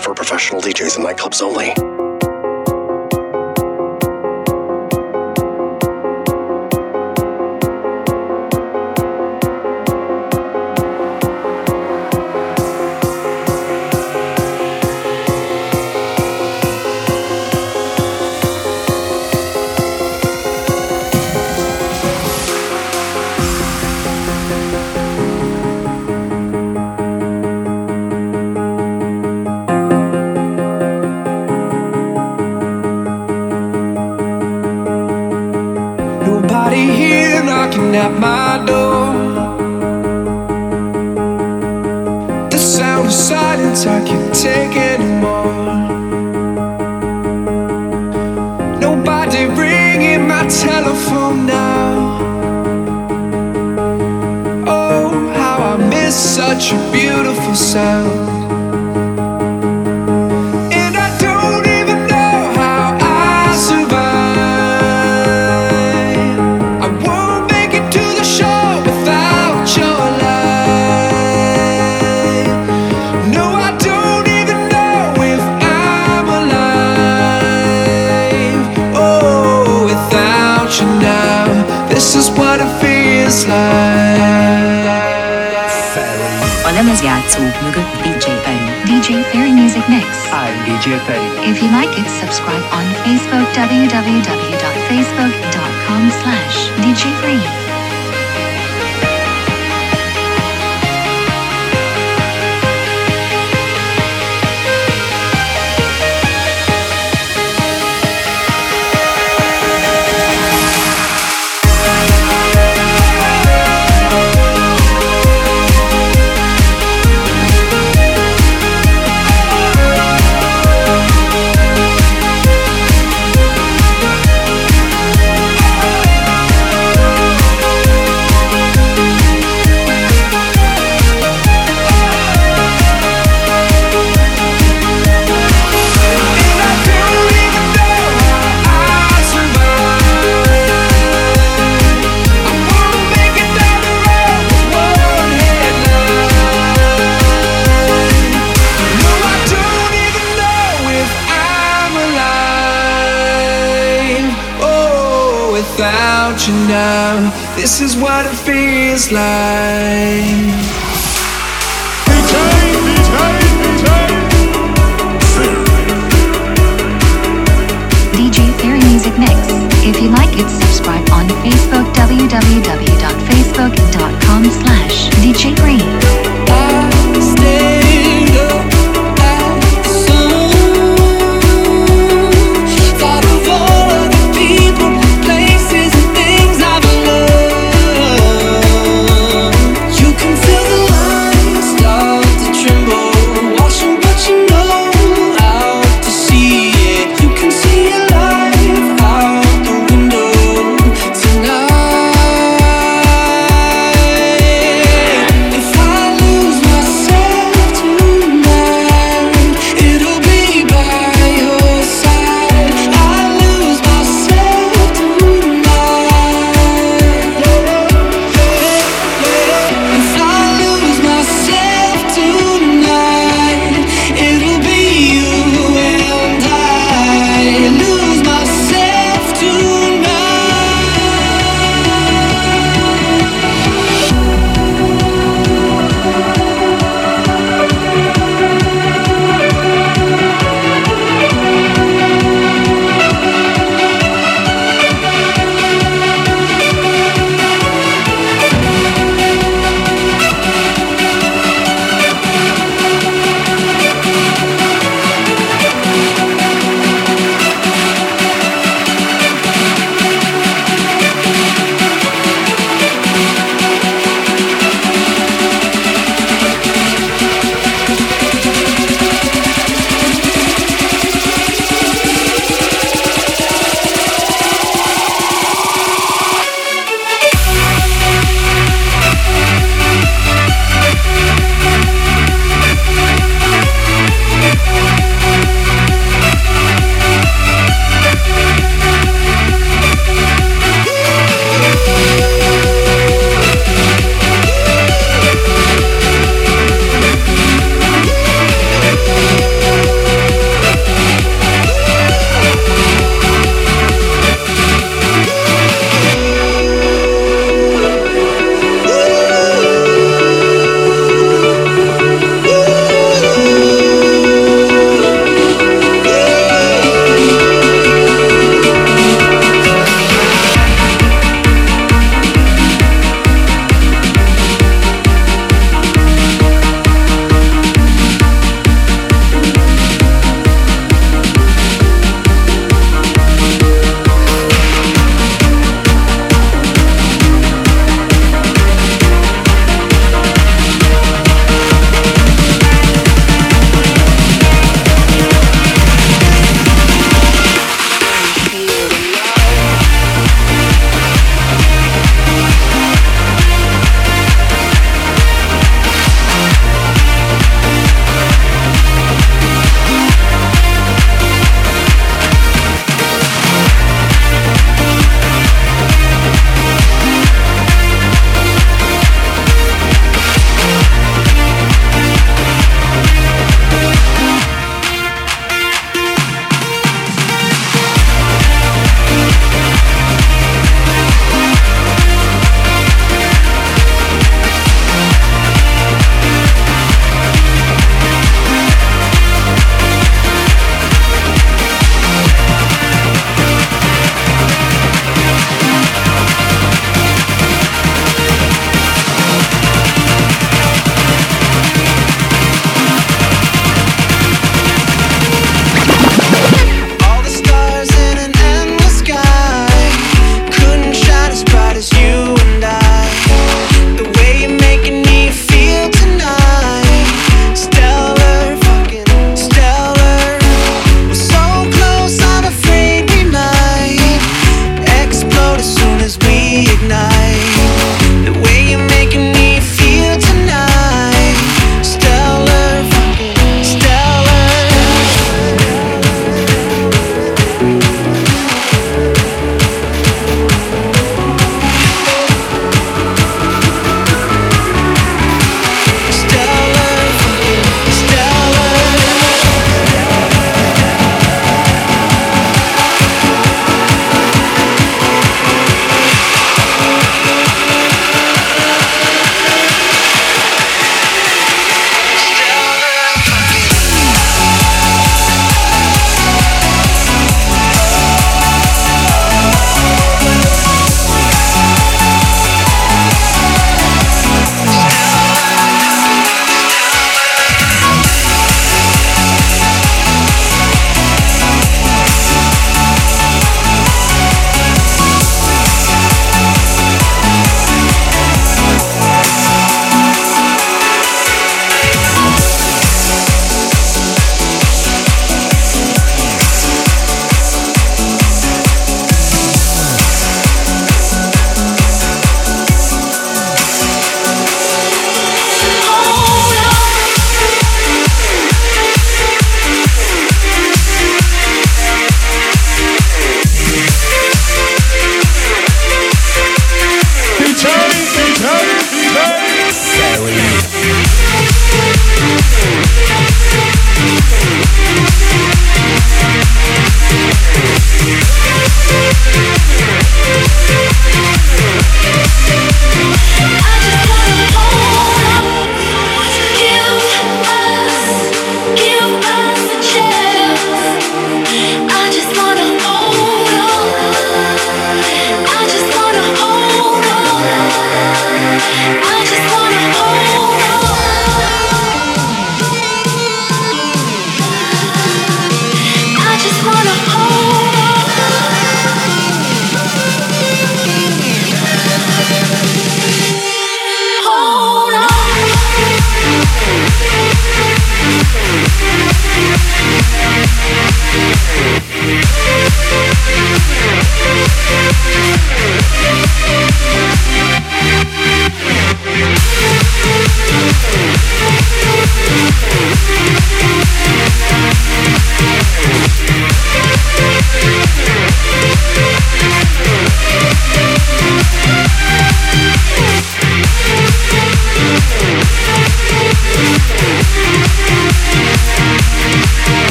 For professional DJs and nightclubs only.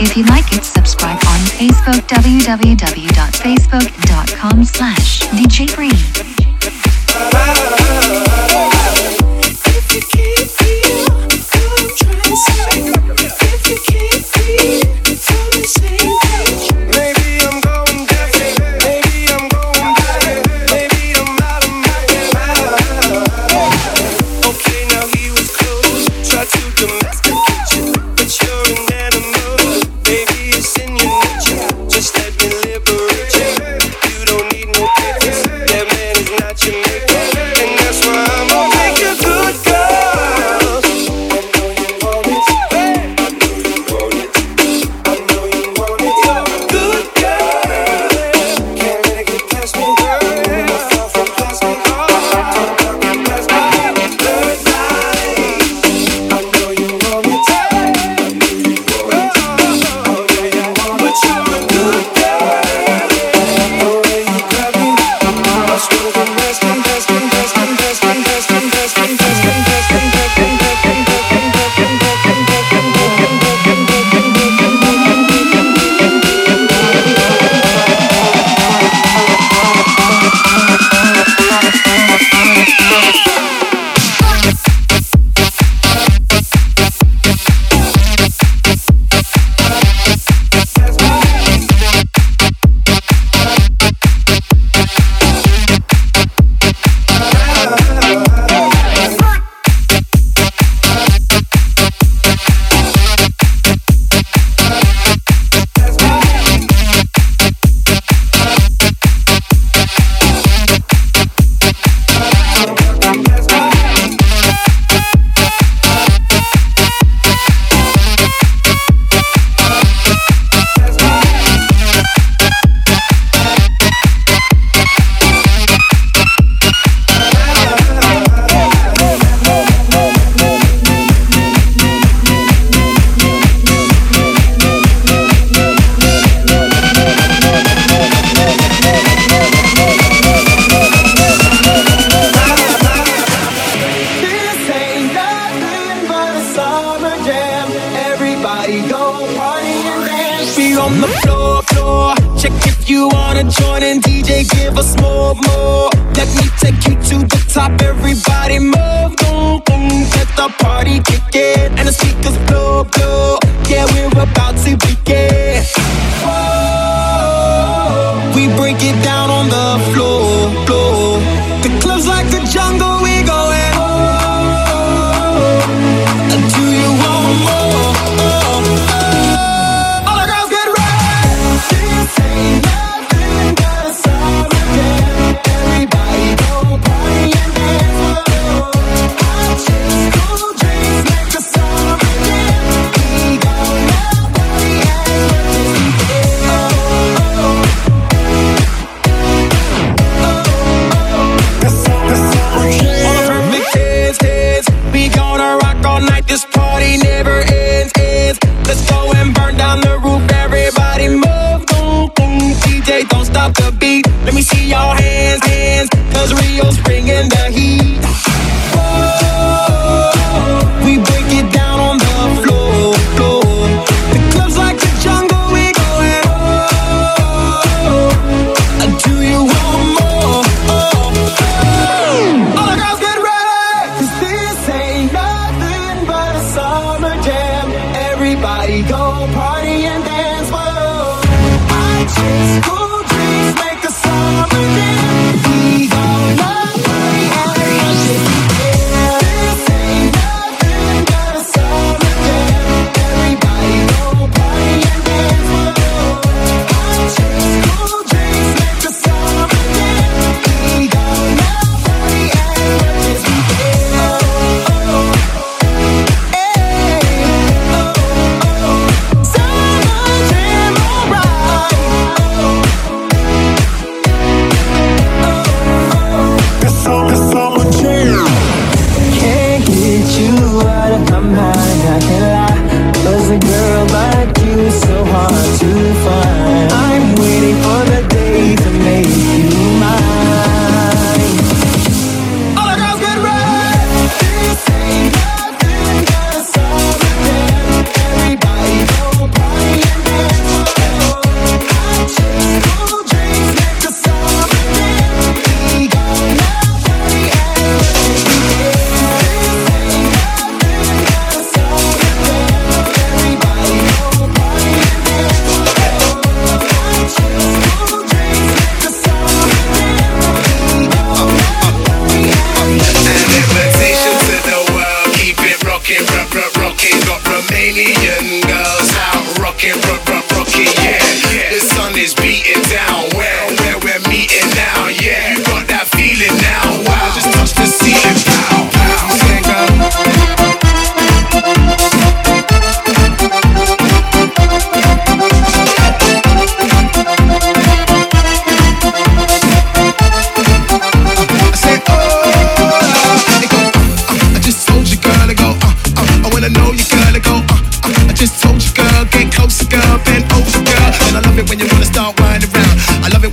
If you like it,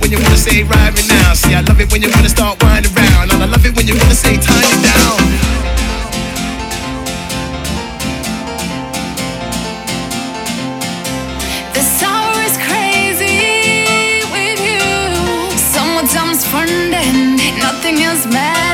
when you wanna say rhyming now. See, I love it when you wanna start winding round, and I love it when you wanna say time me down. This hour is crazy with you. Sometimes fun and nothing is matters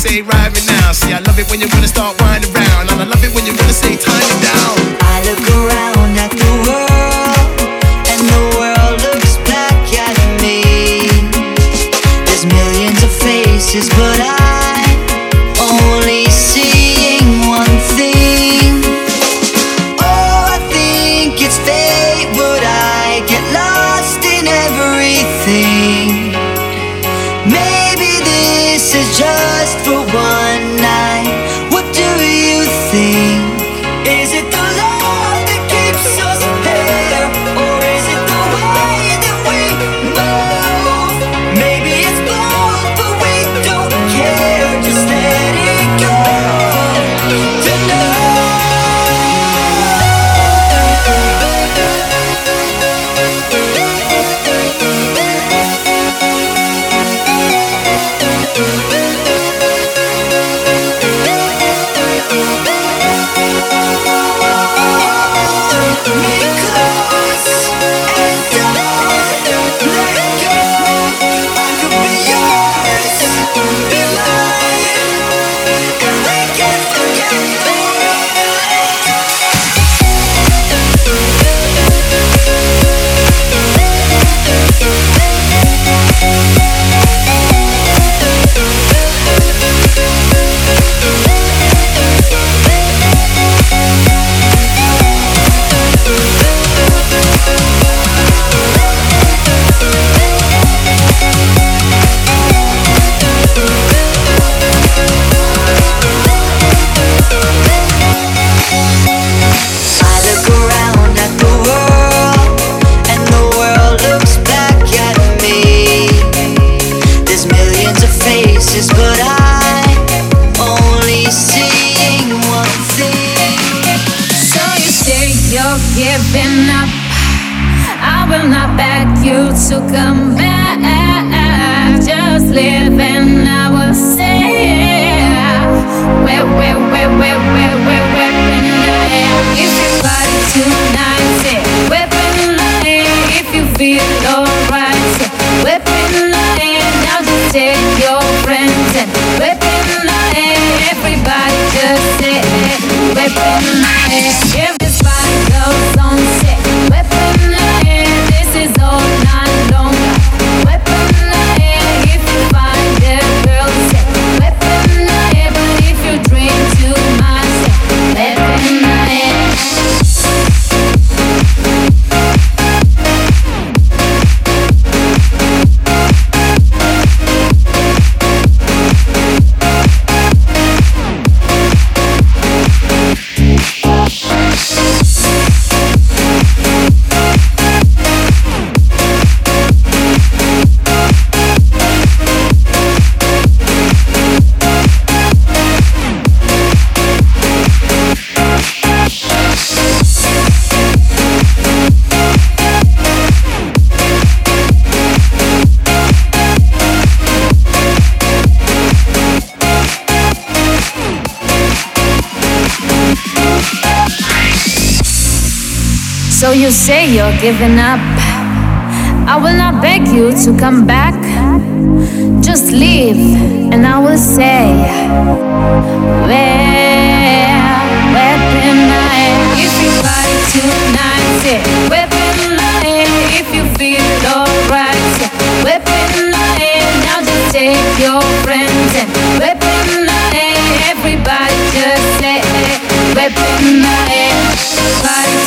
say ride me now. See, I love it when you wanna start winding around, and I love it when you wanna say time down. you say you're giving up, I will not beg you to come back. Just leave, and I will say, Where, where can I? If you fight tonight, say,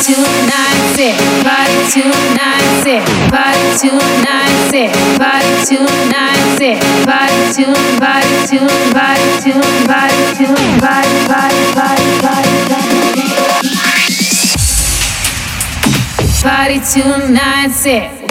296, body 296, body 296, body 296, body 2, body 2, body 2, body 2, body, body, body, body, body. Body 296.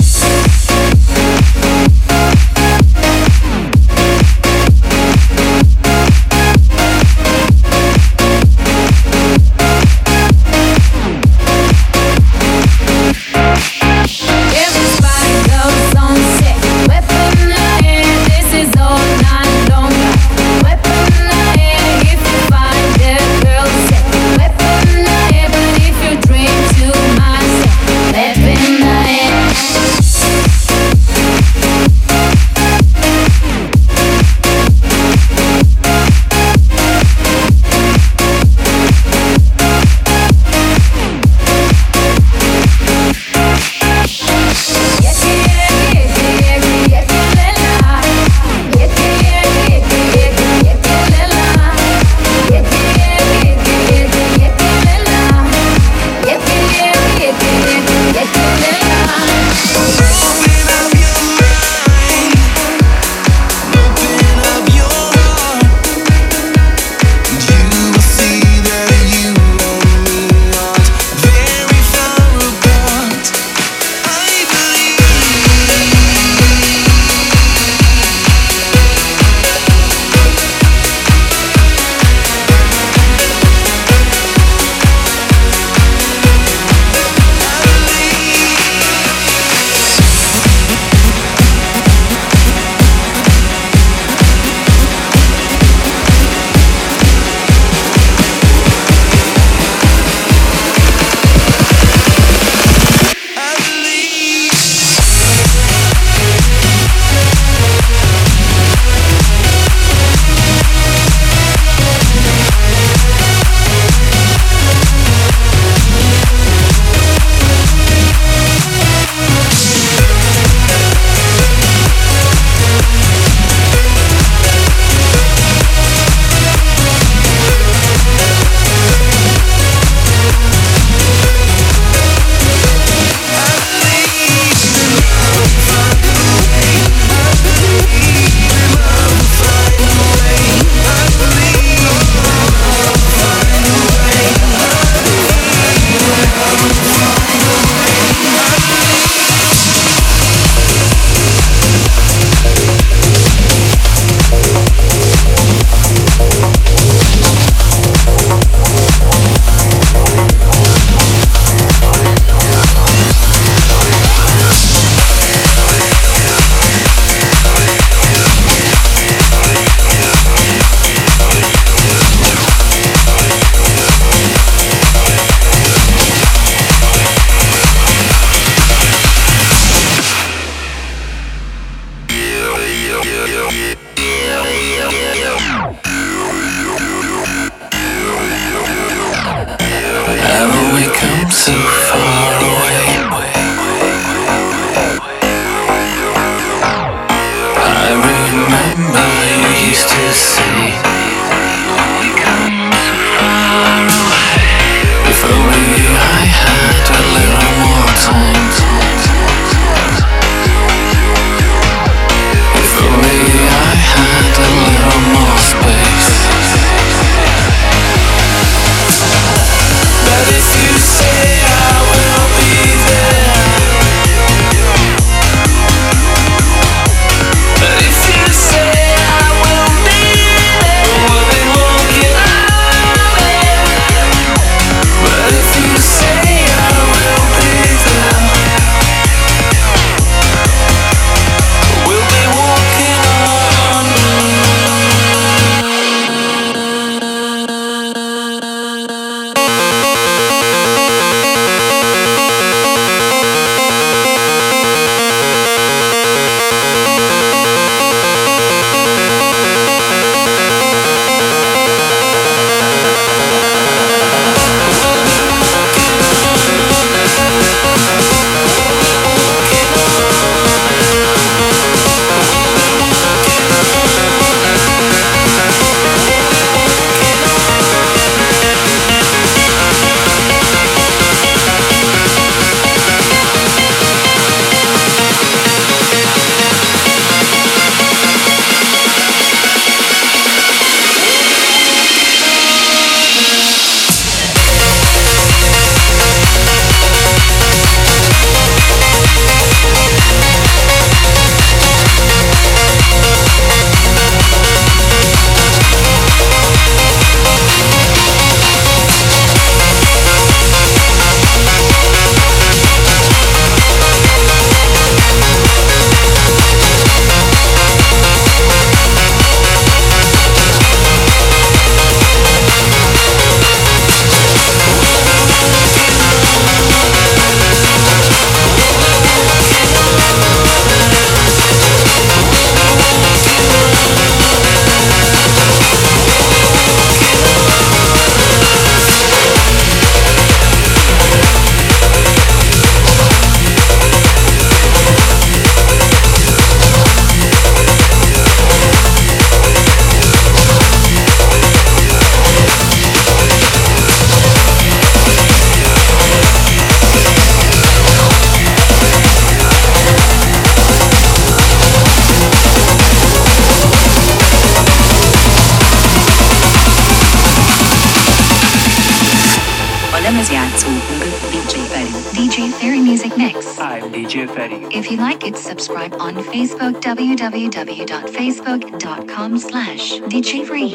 subscribe on Facebook www.facebook.com slash DJ Feree.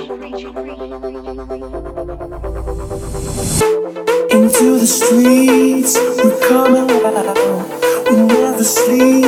Into the streets, we're coming out. We never sleep.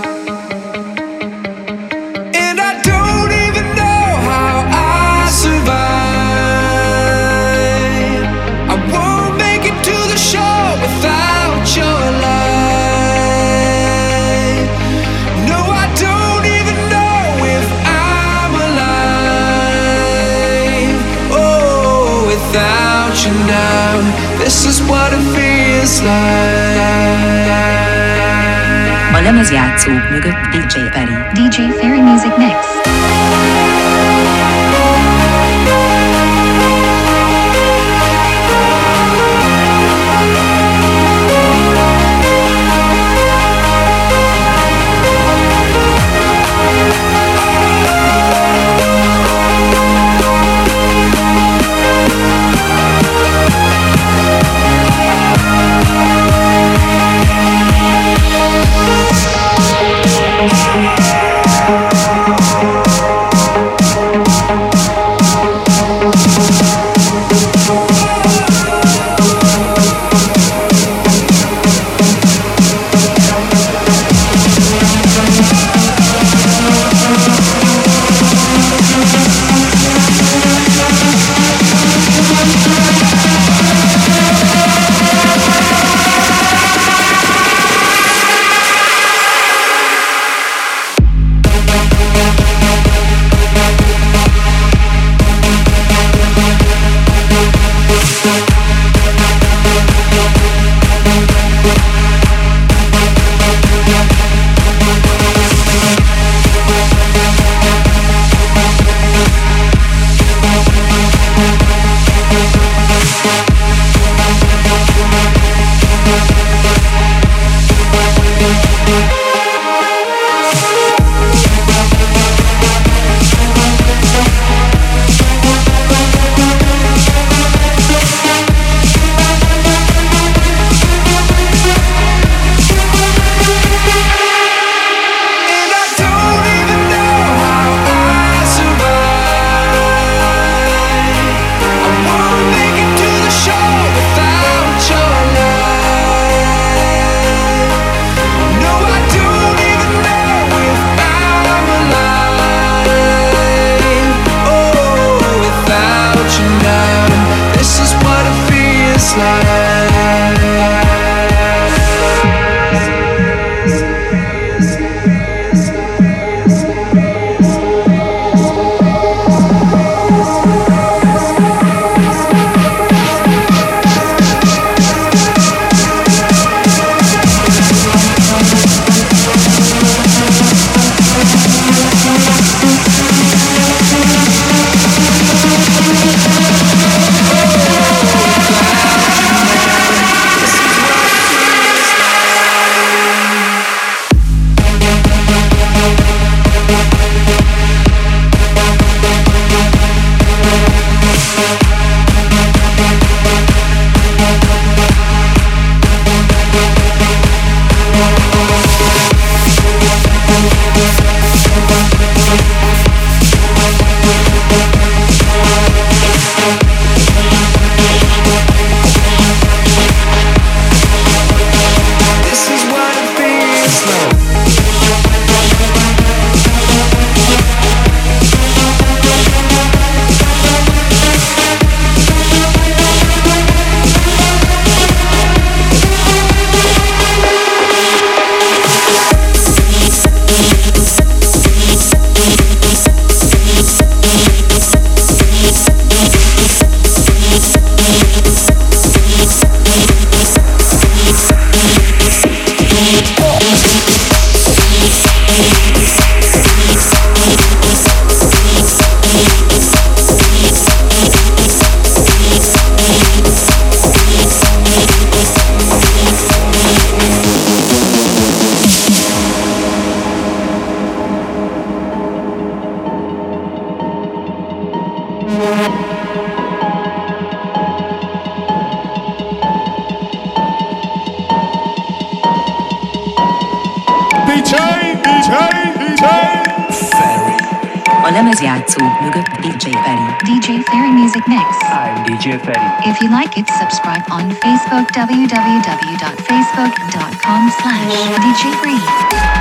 A lemezjátszó mögött DJ Perry. DJ Ferry Music Mix. A lemezjátszó mögött DJ Feree. DJ Feree Music Mix. I'm DJ Feree. If you like it, subscribe on Facebook www.facebook.com slash DJ Feree.